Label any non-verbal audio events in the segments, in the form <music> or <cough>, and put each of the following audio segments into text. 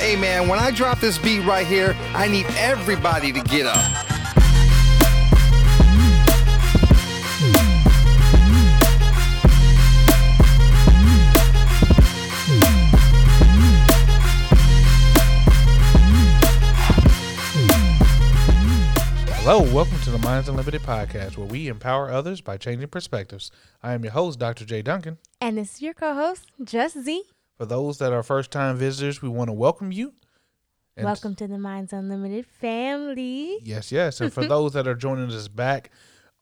Hey man, when I drop this beat right here, I need everybody to get up. Hello, welcome to the Minds Unlimited podcast, where we empower others by changing perspectives. I am your host, Dr. Jay Duncan. And this is your co host, Just Z. For those that are first time visitors, we want to welcome you. And Welcome to the Minds Unlimited family. Yes, yes. And for <laughs> those that are joining us back,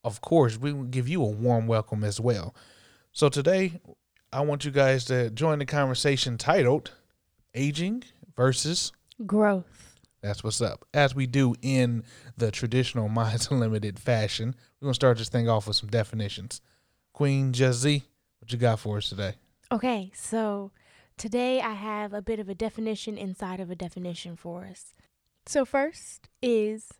of course, we will give you a warm welcome as well. So today, I want you guys to join the conversation titled Aging versus Growth. That's what's up. As we do in the traditional <laughs> Minds Unlimited fashion, we're going to start this thing off with some definitions. Queen Jazzy, what you got for us today? Okay, so today I have a bit of a definition inside of a definition for us. So, first is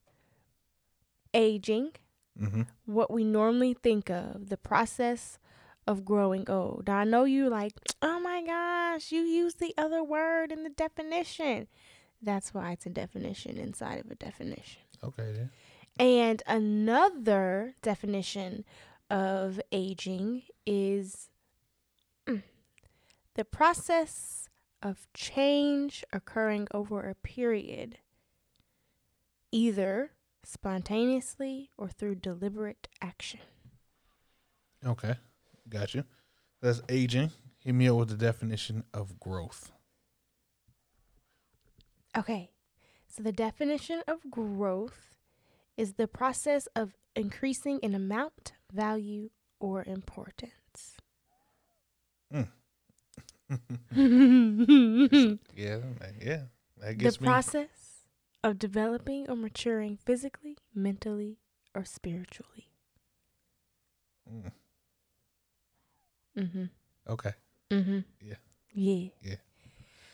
aging, Mm-hmm. what we normally think of, the process of growing old. Now, I know you like, oh my gosh, you used the other word in the definition. That's why it's a definition inside of a definition. Okay, then. And another definition of aging is the process of change occurring over a period, either spontaneously or through deliberate action. Okay, got you. That's aging. Hit me up with the definition of growth. Okay, so the definition of growth is the process of increasing in amount, value, or importance. Hmm. <laughs> Yeah, yeah. That the me. process of developing or maturing physically, mentally, or spiritually. Mm, Mm-hmm. okay. Mm-hmm. Yeah. Yeah. Yeah.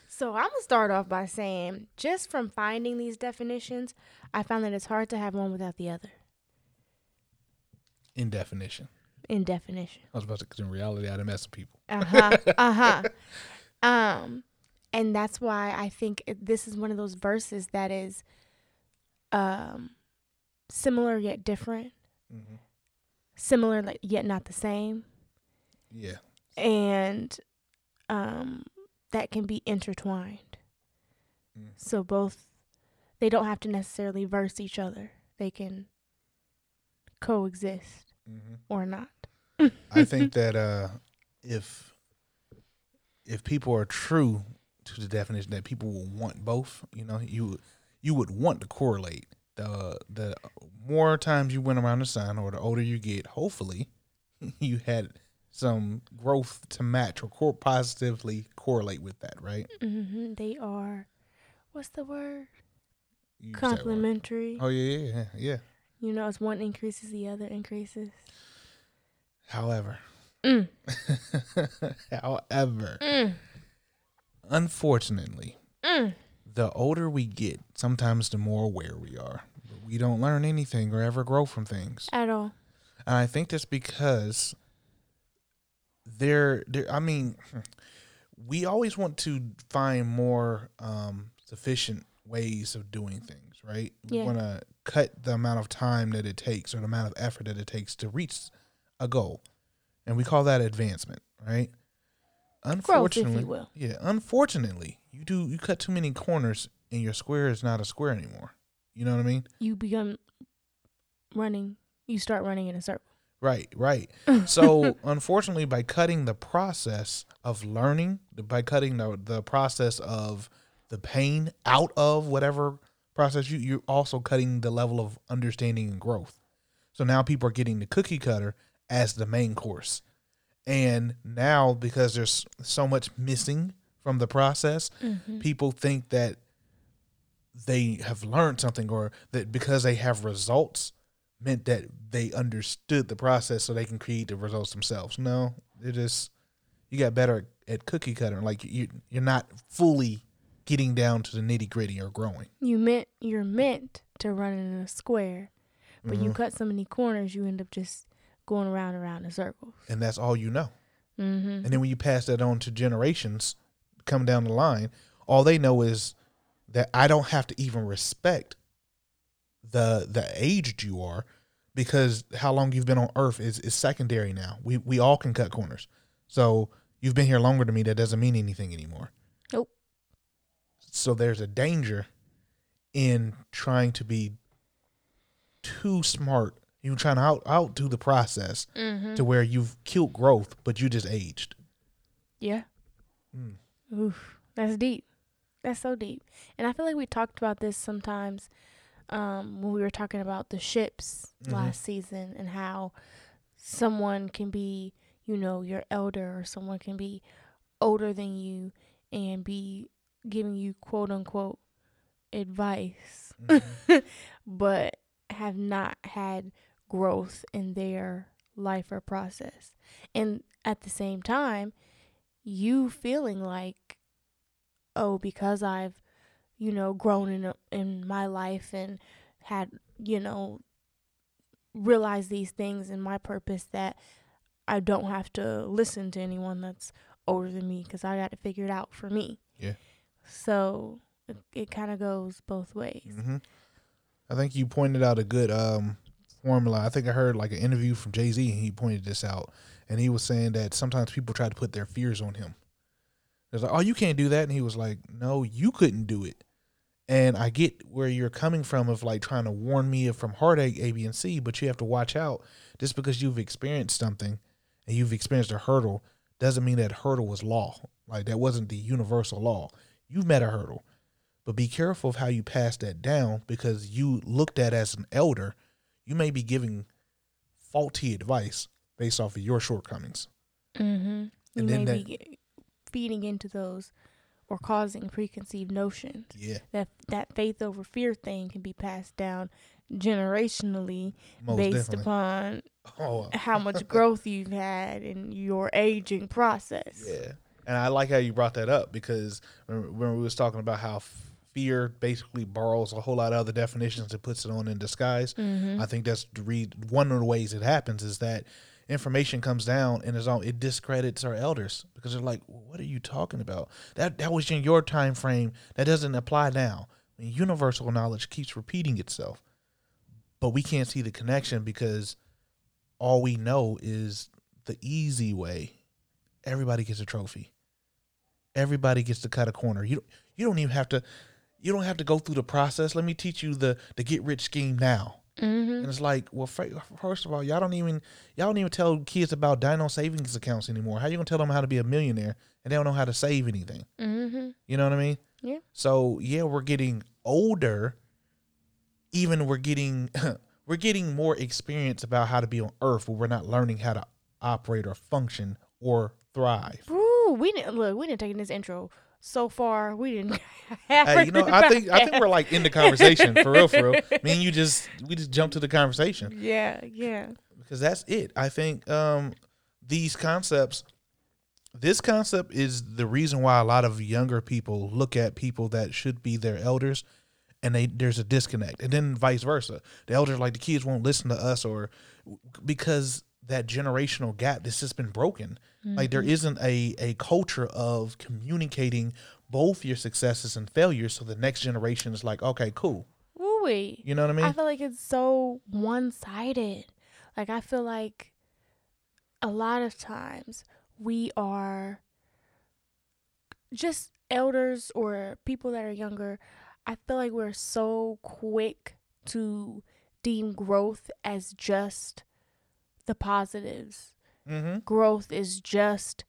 So I'm gonna start off by saying, just from finding these definitions, I found that it's hard to have one without the other. In definition. In definition. I was about to, because in reality, I'd mess with people. Uh huh. <laughs> uh huh. Um, and that's why I think it, this is one of those verses that is, um, similar yet different. Mm-hmm. Similar like, yet not the same. Yeah. and um that can be intertwined. Mm. So both they don't have to necessarily verse each other. They can coexist Mm-hmm. or not. I think that uh, if if people are true to the definition that people will want both, you know, you you would want to correlate. The the more times you went around the sun, or the older you get, hopefully, <laughs> you had some growth to match or cor- positively correlate with that, right? hmm They are what's the word? You used word. Complementary. Oh yeah, yeah, yeah, yeah. You know, as one increases, the other increases. However, Mm. <laughs> however, Mm. unfortunately, Mm. the older we get, sometimes the more aware we are. We don't learn anything or ever grow from things. At all. And I think that's because there there I mean we always want to find more um sufficient ways of doing things, right? We Yeah. want to cut the amount of time that it takes or the amount of effort that it takes to reach a goal. And we call that advancement, right? Growth, Unfortunately, you will. yeah, unfortunately, you do you cut too many corners and your square is not a square anymore. You know what I mean? You become running. You start running in a circle. Right, right. <laughs> So, unfortunately, by cutting the process of learning, by cutting the the process of the pain out of whatever process, you you're also cutting the level of understanding and growth. So now people are getting the cookie cutter as the main course, and now because there's so much missing from the process, Mm-hmm. people think that they have learned something or that because they have results meant that they understood the process so they can create the results themselves. No, it just you got better at cookie cutter. Like you you're not fully getting down to the nitty gritty or growing. You meant you're meant to run in a square, but you Mhm. cut so many corners, you end up just going around and around in circles. And that's all you know. Mm-hmm. And then when you pass that on to generations come down the line, all they know is that I don't have to even respect the the aged you are because how long you've been on earth is, is secondary now. We we all can cut corners. So you've been here longer than me, that doesn't mean anything anymore. So there's a danger in trying to be too smart. You're trying to out outdo the process Mm-hmm. to where you've killed growth, but you just aged. Yeah. Mm. Oof, that's deep. That's so deep. And I feel like we talked about this sometimes um, when we were talking about the ships Mhm. last season and how someone can be, you know, your elder or someone can be older than you and be giving you quote unquote advice, Mhm. <laughs> but have not had growth in their life or process. And at the same time, you feeling like, oh, because I've, you know, grown in a, in my life and had, you know, realized these things in my purpose that I don't have to listen to anyone that's older than me because I got to figure it out for me. Yeah. So it, it kind of goes both ways. Mm-hmm. I think you pointed out a good um, formula. I think I heard like an interview from Jay Z, and he pointed this out, and he was saying that sometimes people try to put their fears on him. It's like, oh, you can't do that, and he was like, no, you couldn't do it. And I get where you're coming from of like trying to warn me from heartache, A, B, and C, but you have to watch out. Just because you've experienced something and you've experienced a hurdle doesn't mean that hurdle was law. Like that wasn't the universal law. You've met a hurdle. But be careful of how you pass that down because you looked at as an elder, you may be giving faulty advice based off of your shortcomings. Mm-hmm. You And may then that- be feeding into those or causing preconceived notions. Yeah, That that faith over fear thing can be passed down generationally most based definitely. upon <laughs> oh, how much <laughs> growth you've had in your aging process. yeah. And I like how you brought that up because when we was talking about how fear basically borrows a whole lot of other definitions and puts it on in disguise. Mm-hmm. I think that's the re- one of the ways it happens is that information comes down and it's all, it discredits our elders because they're like, "What are you talking about? That that was in your time frame. That doesn't apply now." I mean, universal knowledge keeps repeating itself, but we can't see the connection because all we know is the easy way. Everybody gets a trophy. Everybody gets to cut a corner. You you don't even have to. You don't have to go through the process. Let me teach you the the get rich scheme now. Mm-hmm. And it's like, well, fir- first of all, y'all don't even y'all don't even tell kids about Dino savings accounts anymore. How you gonna tell them how to be a millionaire and they don't know how to save anything? Mm-hmm. You know what I mean? Yeah. So yeah, we're getting older. Even we're getting <laughs> we're getting more experience about how to be on Earth, but we're not learning how to operate or function or thrive. Ooh, we didn't look. We didn't take in this intro so far. We didn't. <laughs> have Hey, you know, I think I think we're like in the conversation for real, for real. i mean you just we just jumped to the conversation. <laughs> Yeah, yeah. because that's it. I think um, these concepts, this concept is the reason why a lot of younger people look at people that should be their elders, and they there's a disconnect, and then vice versa. The elders like the kids won't listen to us, or because that generational gap this has been broken. Like there mm-hmm. isn't a a culture of communicating both your successes and failures, so the next generation is like, okay, cool. Ooh, wee. You know what I mean? I feel like it's so one sided. Like I feel like a lot of times we are just elders or people that are younger. I feel like we're so quick to deem growth as just the positives. Mm-hmm. Growth is just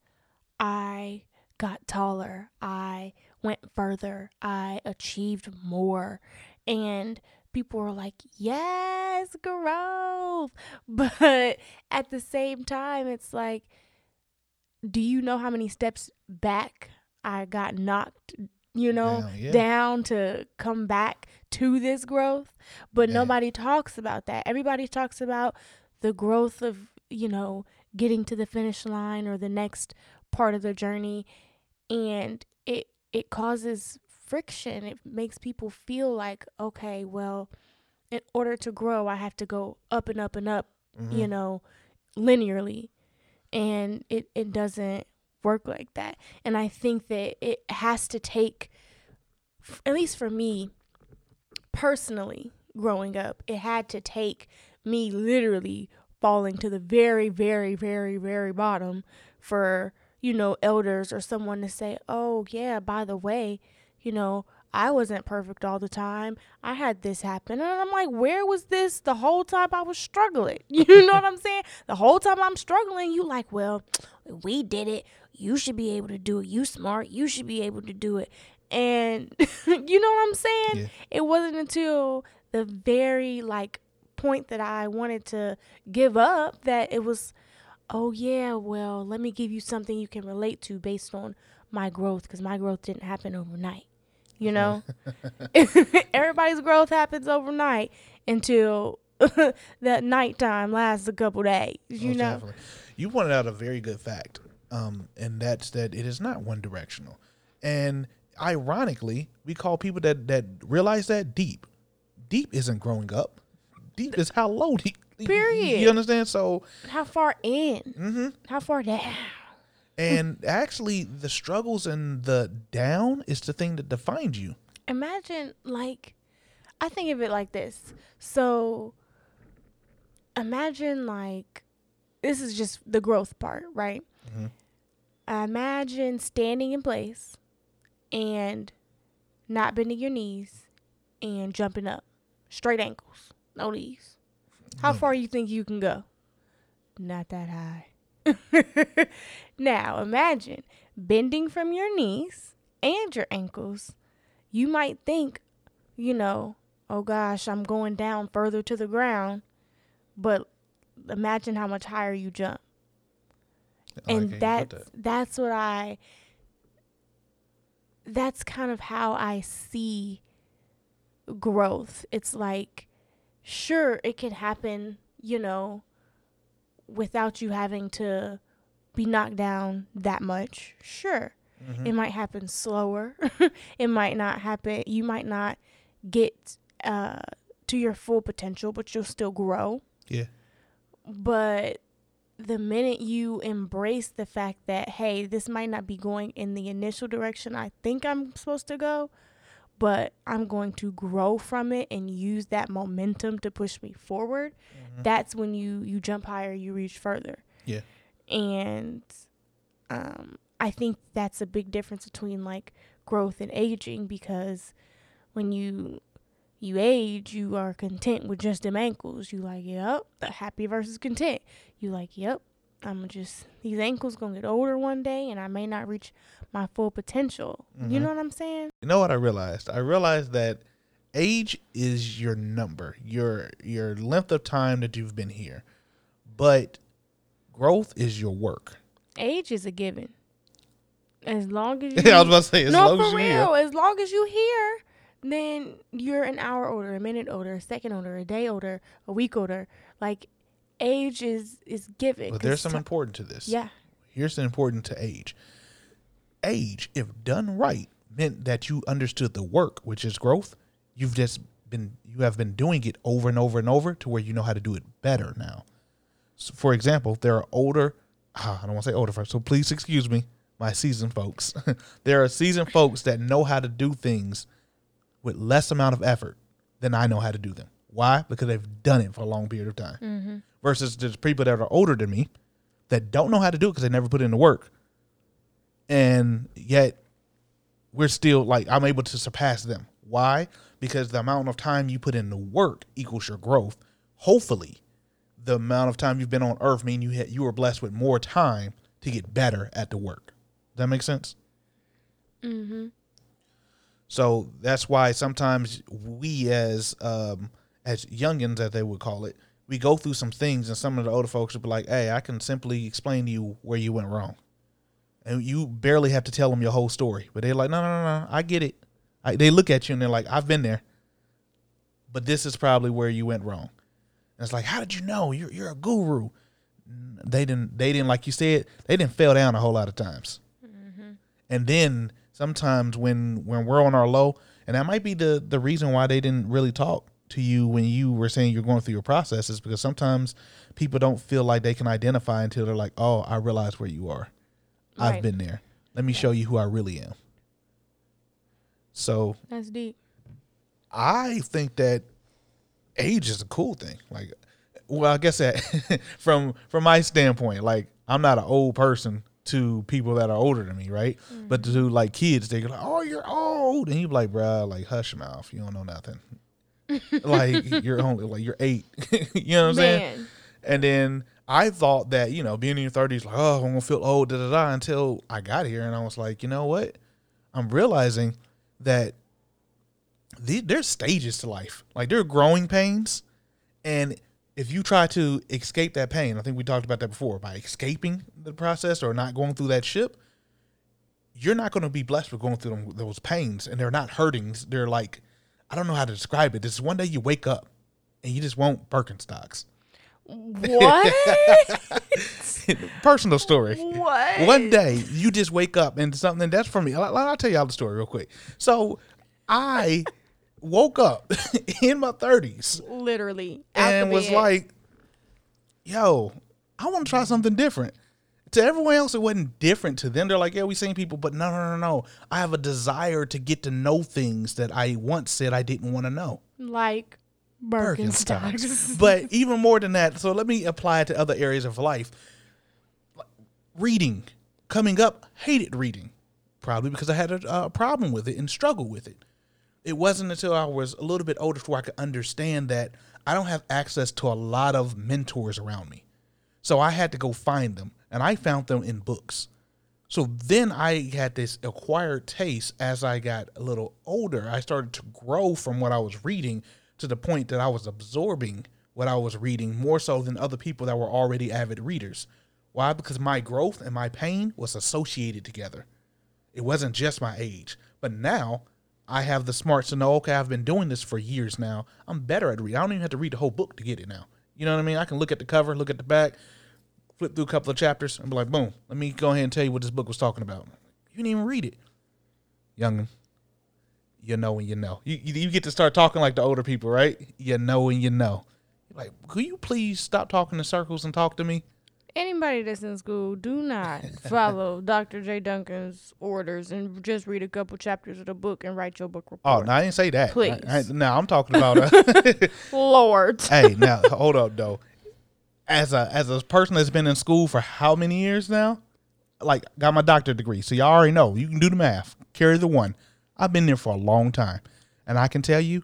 I got taller, I went further, I achieved more. And people are like, yes, growth. <laughs> But at the same time, it's like, do you know how many steps back I got knocked, you know, Down, yeah. down to come back to this growth? But Yeah. nobody talks about that. Everybody talks about the growth of, you know, getting to the finish line or the next part of the journey and it it causes friction. It makes people feel like, okay, well, in order to grow, I have to go up and up and up, Mm-hmm. you know, linearly. And it, it doesn't work like that. And I think that it has to take f- at least for me personally, growing up, it had to take me literally falling to the very, very, very, very bottom for, you know, elders or someone to say, oh, yeah, by the way, you know, I wasn't perfect all the time. I had this happen. And I'm like, where was this the whole time I was struggling? <laughs> You know what I'm saying? The whole time I'm struggling, you like, well, we did it. You should be able to do it. You smart. You should be able to do it. And <laughs> you know what I'm saying? Yeah. It wasn't until the very like point that I wanted to give up that it was, oh yeah, well, let me give you something you can relate to based on my growth because my growth didn't happen overnight. You know, <laughs> <laughs> everybody's growth happens overnight until <laughs> that nighttime lasts a couple days. You know, definitely. You pointed out a very good fact, um, and that's that it is not one directional. And ironically, we call people that that realize that deep. Deep isn't growing up. Deep is how low deep. Period. You understand? So, how far in? Mm-hmm. How far down? and actually, the struggles and the down is the thing that defines you. imagine like i think of it like this so imagine like this is just the growth part right Mhm. imagine standing in place and not bending your knees and jumping up straight ankles no knees how far you think you can go not that high <laughs> now imagine bending from your knees and your ankles you might think, you know, oh gosh, I'm going down further to the ground, but imagine how much higher you jump. Oh, I and that's that. that's what I that's kind of how I see growth. It's like sure it can happen, you know, without you having to be knocked down that much. Sure. Mhm. It might happen slower. <laughs> it might not happen. You might not get uh, to your full potential, but you'll still grow. Yeah. But the minute you embrace the fact that, hey, this might not be going in the initial direction I think I'm supposed to go, but I'm going to grow from it and use that momentum to push me forward, that's when you, you jump higher, you reach further. Yeah. And um, I think that's a big difference between like growth and aging because when you you age, you are content with just them ankles. You like, yep, the happy versus content. You like, yep, I'm just these ankles gonna get older one day, and I may not reach my full potential. You Mhm. know what I'm saying? You know what I realized? I realized that age is your number, your your length of time that you've been here. But growth is your work. Age is a given. As long as <laughs> you Yeah, I was about to say as no, long for as you're real. here. As long as you here, then you're an hour older, a minute older, a second older, a day older, a week older. Like age is is given. But there's some ti- important to this. yeah. Here's the important to age. Age, if done right, meant that you understood the work, which is growth. You've just been you have been doing it over and over and over to where you know how to do it better now. So for example, there are older ah, I don't want to say older folks, so please excuse me, my seasoned folks. <laughs> there are seasoned folks that know how to do things with less amount of effort than I know how to do them. Why? Because they've done it for a long period of time. Mm-hmm. Versus there's people that are older than me that don't know how to do it because they never put in the work. And yet we're still like I'm able to surpass them. Why? Because the amount of time you put in the work equals your growth. Hopefully, the amount of time you've been on earth mean you had, you were blessed with more time to get better at the work. Does that make sense? Mm-hmm. So that's why sometimes we as um as youngins as they would call it, we go through some things and some of the older folks will be like, Hey, I can simply explain to you where you went wrong. And you barely have to tell them your whole story. But they're like, No, no, no, no, I get it. I, they look at you and they're like, I've been there. But this is probably where you went wrong. And it's like, How did you know? You're you're a guru. They didn't they didn't like you said, they didn't fell down a whole lot of times mm-hmm. and then sometimes when when we're on our low and that might be the the reason why they didn't really talk to you when you were saying you're going through your processes because sometimes people don't feel like they can identify until they're like oh i realize where you are i've Right. been there let me show you who i really am So That's deep. I think that age is a cool thing. Like, well, I guess that <laughs> from from my standpoint, like I'm not an old person to people that are older than me, right? But to mm-hmm. like kids, they go like, "Oh, you're old," and you be like, "Bruh, like hush your mouth. You don't know nothing. Like you're only like you're eight. <laughs> you know what I'm saying?" And then I thought that, you know, being in your 30s, like, oh, I'm to feel old, da da da, until I got here. And I was like, you know what? I'm realizing that the, there's stages to life. Like, there are growing pains. And if you try to escape that pain, I think we talked about that before, by escaping the process or not going through that ship, you're not going to be blessed with going through them, those pains. And they're not hurtings. They're like, I don't know how to describe it. This is one day you wake up and you just want Birkenstocks. What? <laughs> Personal story. what? One day you just wake up and something that's for me. I'll, I'll tell y'all the story real quick. So I <laughs> woke up <laughs> in my thirties Literally. out and was bed. like, "Yo, I want to try something different." To everyone else, it wasn't different. To them, they're like, "Yeah, we seen people," but no, no, no, no. I have a desire to get to know things that I once said I didn't want to know. like Birkenstocks. but even more than that, so let me apply it to other areas of life. Reading, coming up, hated reading, probably because I had a, a problem with it and struggled with it. It wasn't until I was a little bit older before I could understand that I don't have access to a lot of mentors around me. So I had to go find them, and I found them in books. So then I had this acquired taste as I got a little older. I started to grow from what I was reading to the point that I was absorbing what I was reading more so than other people that were already avid readers. Why? Because my growth and my pain was associated together. It wasn't just my age. But now I have the smarts to know, okay, I've been doing this for years now. I'm better at reading. I don't even have to read the whole book to get it now. You know what I mean? I can look at the cover, look at the back, flip through a couple of chapters, and be like, boom, let me go ahead and tell you what this book was talking about. You didn't even read it. Youngin, you know when you know. You, you, you get to start talking like the older people, right? You know when you know. Like, could you please stop talking in circles and talk to me? Anybody that's in school, do not <laughs> follow Dr. J. Duncan's orders and just read a couple chapters of the book and write your book report. Oh, no, I didn't say that. Please. I, I, no, I'm talking about. Uh, <laughs> <laughs> Lord. hey, now hold up though. As a as a person that's been in school for how many years now? Like got my doctorate degree, so y'all already know. You can do the math. Carry the one. I've been there for a long time, and I can tell you.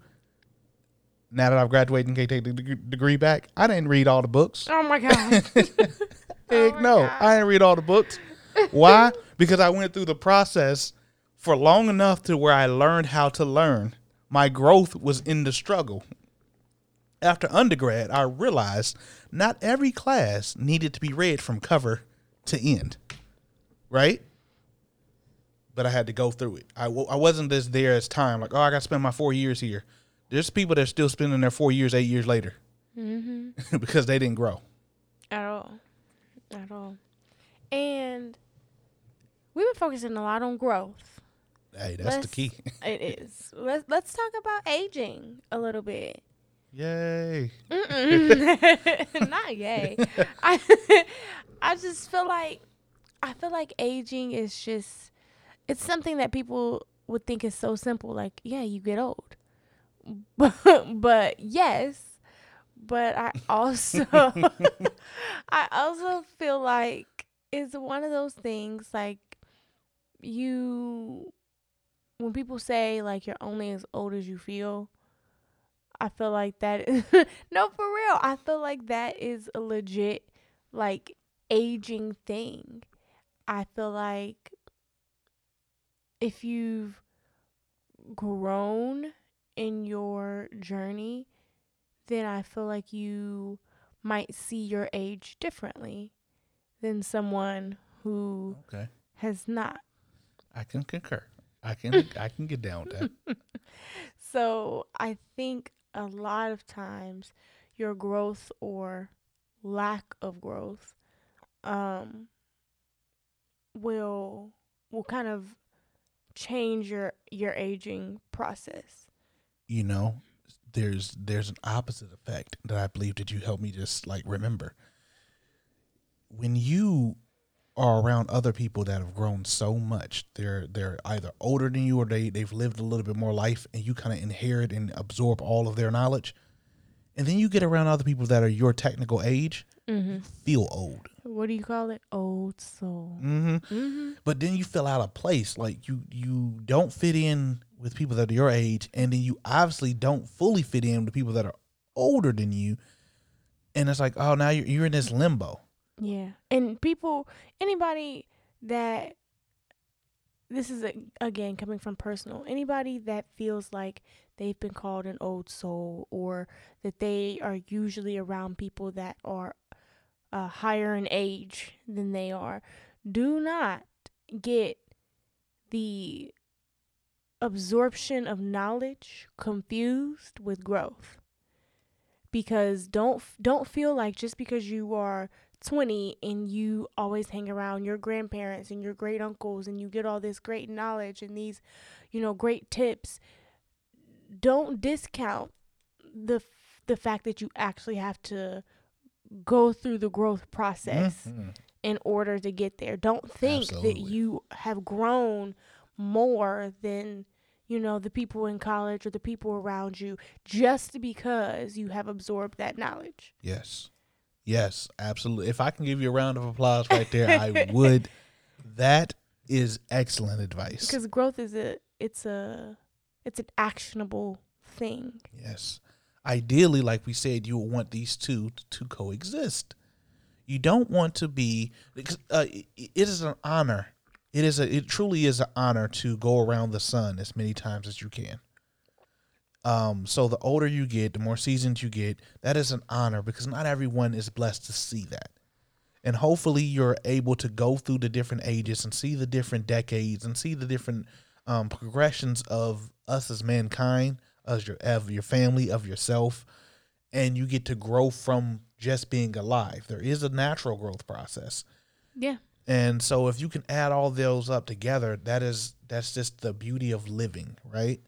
Now that I've graduated and can take the degree back, I didn't read all the books. Oh my God. <laughs> <laughs> Oh Heck my no, God. I didn't read all the books. Why? because I went through the process for long enough to where I learned how to learn. My growth was in the struggle. After undergrad, I realized not every class needed to be read from cover to end, right? But I had to go through it. I, w- I wasn't just there as time, like, oh, I got to spend my four years here. There's people that are still spending their four years, eight years later mm-hmm. <laughs> because they didn't grow. At all. At all. And we've been focusing a lot on growth. Hey, that's the Let's- key. <laughs> It is. Let's let's talk about aging a little bit. Yay. <laughs> Not yay. <laughs> I <laughs> I just feel like I feel like aging is just it's something that people would think is so simple. Like, yeah, you get old. But but yes. But I also I also feel like it's one of those things like you when people say like you're only as old as you feel, I feel like that is <laughs> no for real. I feel like that is a legit like aging thing. I feel like if you've grown in your journey, then I feel like you might see your age differently than someone who Okay. has not. I can concur. I can I can get down with that. <laughs> So I think a lot of times your growth or lack of growth um will will kind of change your your aging process. You know, there's there's an opposite effect that I believe that you helped me just like remember. When you are around other people that have grown so much. They're they're either older than you or they they've lived a little bit more life, and you kind of inherit and absorb all of their knowledge. And then you get around other people that are your technical age, Mm-hmm. feel old. What do you call it? Old soul. hmm Mm-hmm. But then you feel out of place. Like you you don't fit in with people that are your age, and then you obviously don't fully fit in with people that are older than you. And it's like, oh, now you're you're in this limbo. Yeah. And people, anybody that, this is a, again coming from personal, anybody that feels like they've been called an old soul or that they are usually around people that are uh, higher in age than they are, do not get the absorption of knowledge confused with growth because don't don't feel like just because you are 20 and you always hang around your grandparents and your great uncles and you get all this great knowledge and these you know great tips don't discount the f- the fact that you actually have to go through the growth process Mhm. in order to get there don't think that you have grown more than you know the people in college or the people around you just because you have absorbed that knowledge Yes. Yes, absolutely. If I can give you a round of applause right there, I would. <laughs> That is excellent advice. because growth is a it's a it's an actionable thing Yes. Ideally, like we said, you would want these two to coexist. You don't want to be uh, it it is an honor. It is a it truly is an honor to go around the sun as many times as you can. Um, so the older you get, the more seasoned you get, that is an honor because not everyone is blessed to see that. And hopefully you're able to go through the different ages and see the different decades and see the different um, progressions of us as mankind, as your of your family, of yourself, and you get to grow from just being alive. There is a natural growth process. yeah And so if you can add all those up together, that is that's just the beauty of living, right?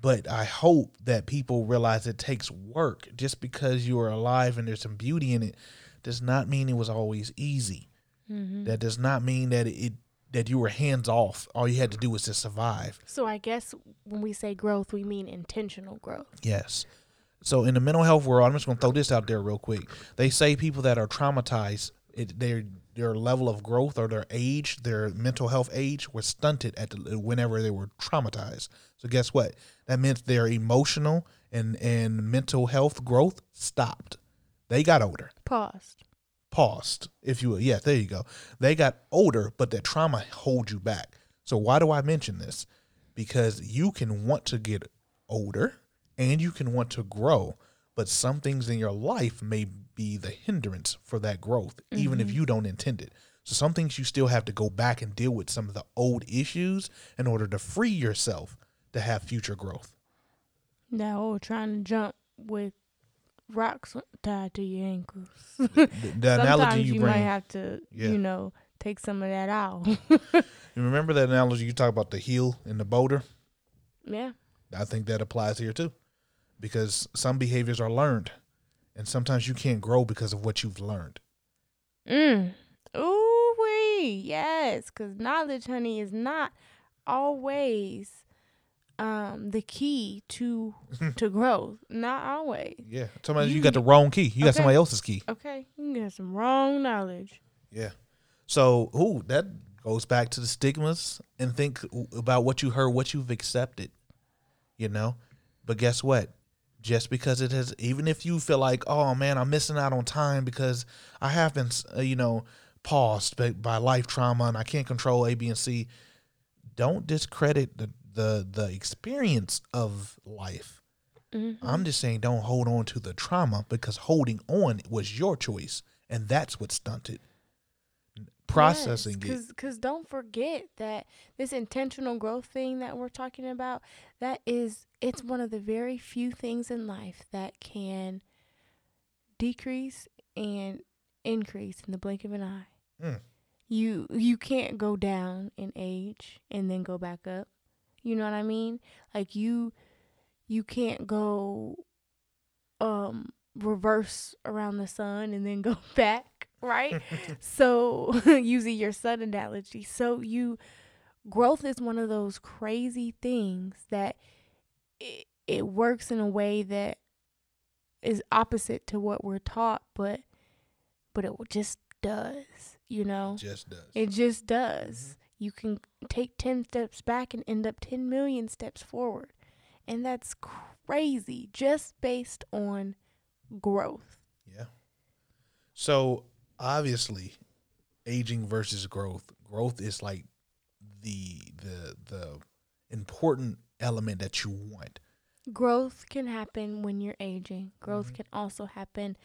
But I hope that people realize it takes work. Just because you are alive and there's some beauty in it does not mean it was always easy. Mm-hmm. That does not mean that it that you were hands off. All you had to do was to survive. so i guess when we say growth we mean intentional growth Yes. So in the mental health world, I'm just going to throw this out there real quick. They say people that are traumatized, it, their their level of growth or their age, their mental health age, was stunted at the, whenever they were traumatized. So guess what? That meant their emotional and and mental health growth stopped. They got older paused paused, if you will. Yeah, there you go. They got older, but that trauma holds you back. So why do I mention this? Because you can want to get older and you can want to grow, but some things in your life may be the hindrance for that growth, even if mm-hmm. you don't intend it. So some things you still have to go back and deal with some of the old issues in order to free yourself to have future growth. That now trying to jump with rocks tied to your ankles <laughs> The, the analogy sometimes you you, bring, might have to Yeah. you know take some of that out <laughs> you remember that analogy you talk about the heel and the boulder? yeah I think that applies here too, because some behaviors are learned, and sometimes you can't grow because of what you've learned. Mm. Ooh wee, yes, because knowledge, honey, is not always um the key to <laughs> to growth. Not always. Yeah, sometimes you, You- got the wrong key. You got somebody else's key. Okay, you got some wrong knowledge. Yeah. So, ooh, that goes back to the stigmas and think about what you heard, what you've accepted. You know, but guess what? Just because it has, even if you feel like, oh man, I'm missing out on time because I have been, uh, you know, paused by, by life trauma and I can't control A, B, and C. Don't discredit the the the experience of life. Mm-hmm. I'm just saying, don't hold on to the trauma because holding on was your choice, and that's what stunted processing it. Because because don't forget that this intentional growth thing that we're talking about, that is it's one of the very few things in life that can decrease and increase in the blink of an eye. Mm. You you can't go down in age and then go back up. You know what I mean? Like you you can't go um reverse around the sun and then <laughs> go back. right? <laughs> so <laughs> using your son analogy, so you growth is one of those crazy things that it, it works in a way that is opposite to what we're taught, but but it just does, you know. It just does. It just does. Mm-hmm. You can take 10 steps back and end up 10 million steps forward. And that's crazy just based on growth. Yeah. So obviously, aging versus growth. Growth is like the the the important element that you want. Growth can happen when you're aging. Growth mm-hmm. can also happen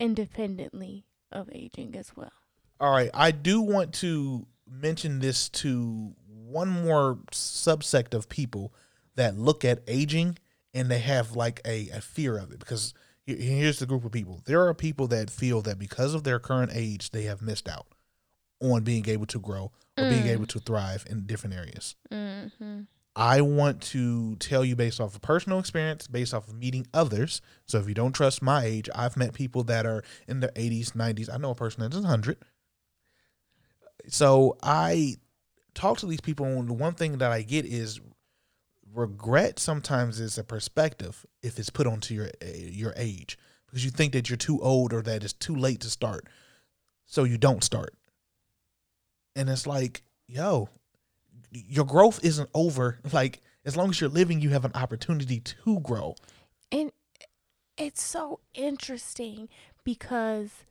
independently of aging as well. All right, I do want to mention this to one more subsect of people that look at aging and they have like a, a fear of it because here's the group of people. There are people that feel that because of their current age, they have missed out on being able to grow or being able to thrive in different areas. Mm-hmm. I want to tell you based off of personal experience, based off of meeting others. So if you don't trust my age, I've met people that are in their 80s, 90s. I know a person that is 100. So I talk to these people, and the one thing that I get is regret sometimes is a perspective if it's put onto your your age because you think that you're too old or that it's too late to start, so you don't start. And it's like, yo, your growth isn't over. <laughs> Like as long as you're living, you have an opportunity to grow. And it's so interesting because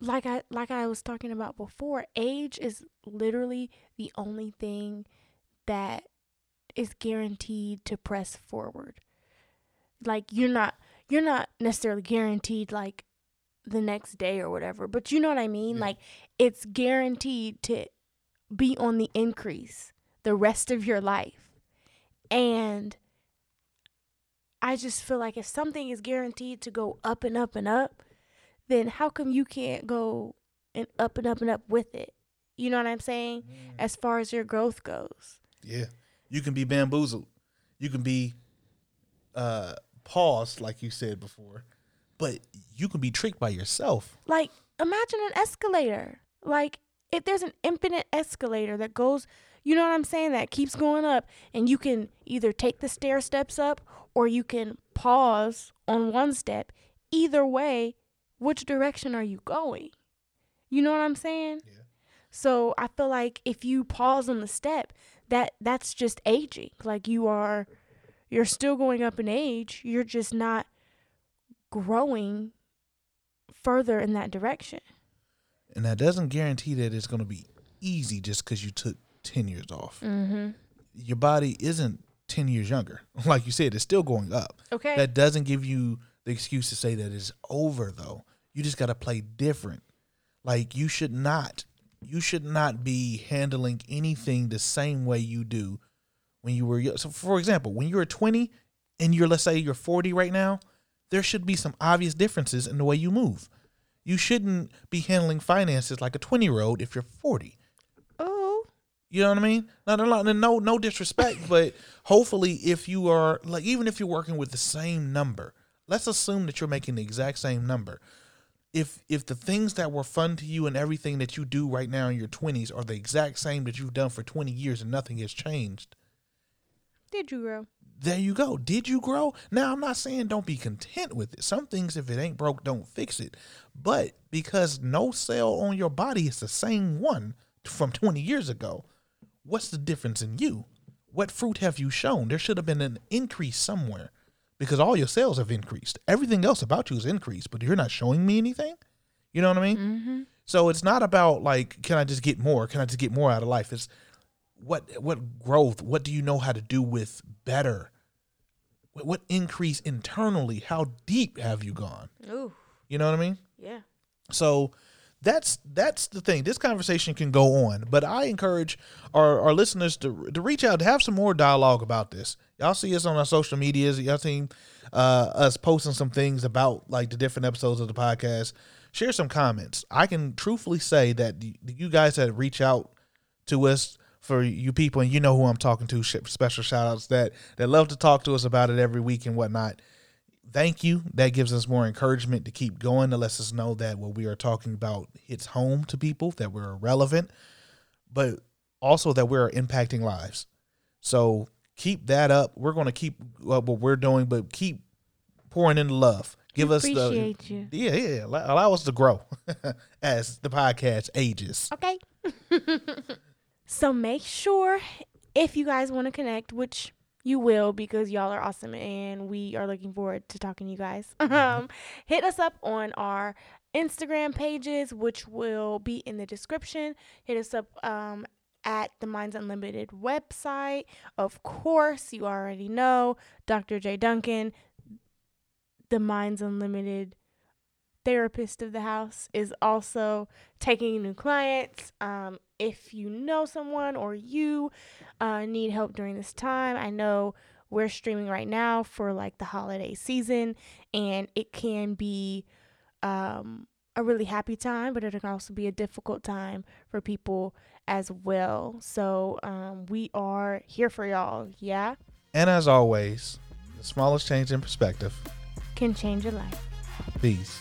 like I like I was talking about before, age is literally the only thing that is guaranteed to press forward. Like you're not you're not necessarily guaranteed like the next day or whatever, but you know what I mean? Yeah. Like it's guaranteed to be on the increase the rest of your life. And I just feel like if something is guaranteed to go up and up and up, then how come you can't go and up and up and up with it? You know what I'm saying? As far as your growth goes. Yeah. You can be bamboozled. You can be uh paused, like you said before. But you can be tricked by yourself. Like imagine an escalator. Like if there's an infinite escalator that goes, you know what I'm saying, that keeps going up and you can either take the stair steps up or you can pause on one step. Either way, which direction are you going? You know what I'm saying? Yeah. So I feel like if you pause on the step, that that's just aging. Like you are you're still going up in age, you're just not growing further in that direction. And that doesn't guarantee that it's gonna be easy just because you took ten years off. Mm-hmm. Your body isn't ten years younger. <laughs> Like you said, it's still going up. Okay. That doesn't give you the excuse to say that it's over though. You just gotta play different. Like you should not you should not be handling anything the same way you do when you were young. So for example, when you were 20 and you're let's say you're 40 right now, there should be some obvious differences in the way you move. You shouldn't be handling finances like a 20 year old if you're 40. oh, You know what I mean? No, no, no, no, no disrespect, <laughs> but hopefully, if you are like, even if you're working with the same number, let's assume that you're making the exact same number. If if the things that were fun to you and everything that you do right now in your 20s are the exact same that you've done for 20 years and nothing has changed, did you grow? There you go. Did you grow? Now, I'm not saying don't be content with it. Some things, if it ain't broke, don't fix it. But because no cell on your body is the same one from 20 years ago, what's the difference in you? What fruit have you shown? There should have been an increase somewhere because all your cells have increased. Everything else about you is increased, but you're not showing me anything. You know what I mean? Mm-hmm. So it's not about like, can I just get more? Can I just get more out of life? It's what what growth? What do you know how to do with better? What, what increase internally? How deep have you gone? Ooh, You know what I mean? yeah. So that's that's the thing. This conversation can go on, but I encourage our, our listeners to to reach out to have some more dialogue about this. Y'all see us on our social medias. Y'all seen uh, us posting some things about like the different episodes of the podcast. Share some comments. I can truthfully say that you guys that reach out to us for you people, and you know who I'm talking to. Special shout outs that that love to talk to us about it every week and whatnot. thank you. That gives us more encouragement to keep going. To let us know that what we are talking about hits home to people, that we're relevant, but also that we're impacting lives. So keep that up. We're going to keep uh, what we're doing, but keep pouring in love. Give us the you. yeah, yeah, allow us to grow <laughs> as the podcast ages. Okay. <laughs> so make sure if you guys want to connect, which you will because y'all are awesome and we are looking forward to talking to you guys. <laughs> Um, hit us up on our Instagram pages, which will be in the description. Hit us up um, at the Minds Unlimited website. Of course, you already know Dr. J. Duncan, the Minds Unlimited therapist of the house, is also taking new clients. Um, if you know someone or you uh, need help during this time, I know we're streaming right now for like the holiday season, and it can be um, a really happy time, but it can also be a difficult time for people as well. So um, we are here for y'all. Yeah, And as always, the smallest change in perspective. can change your life. Peace.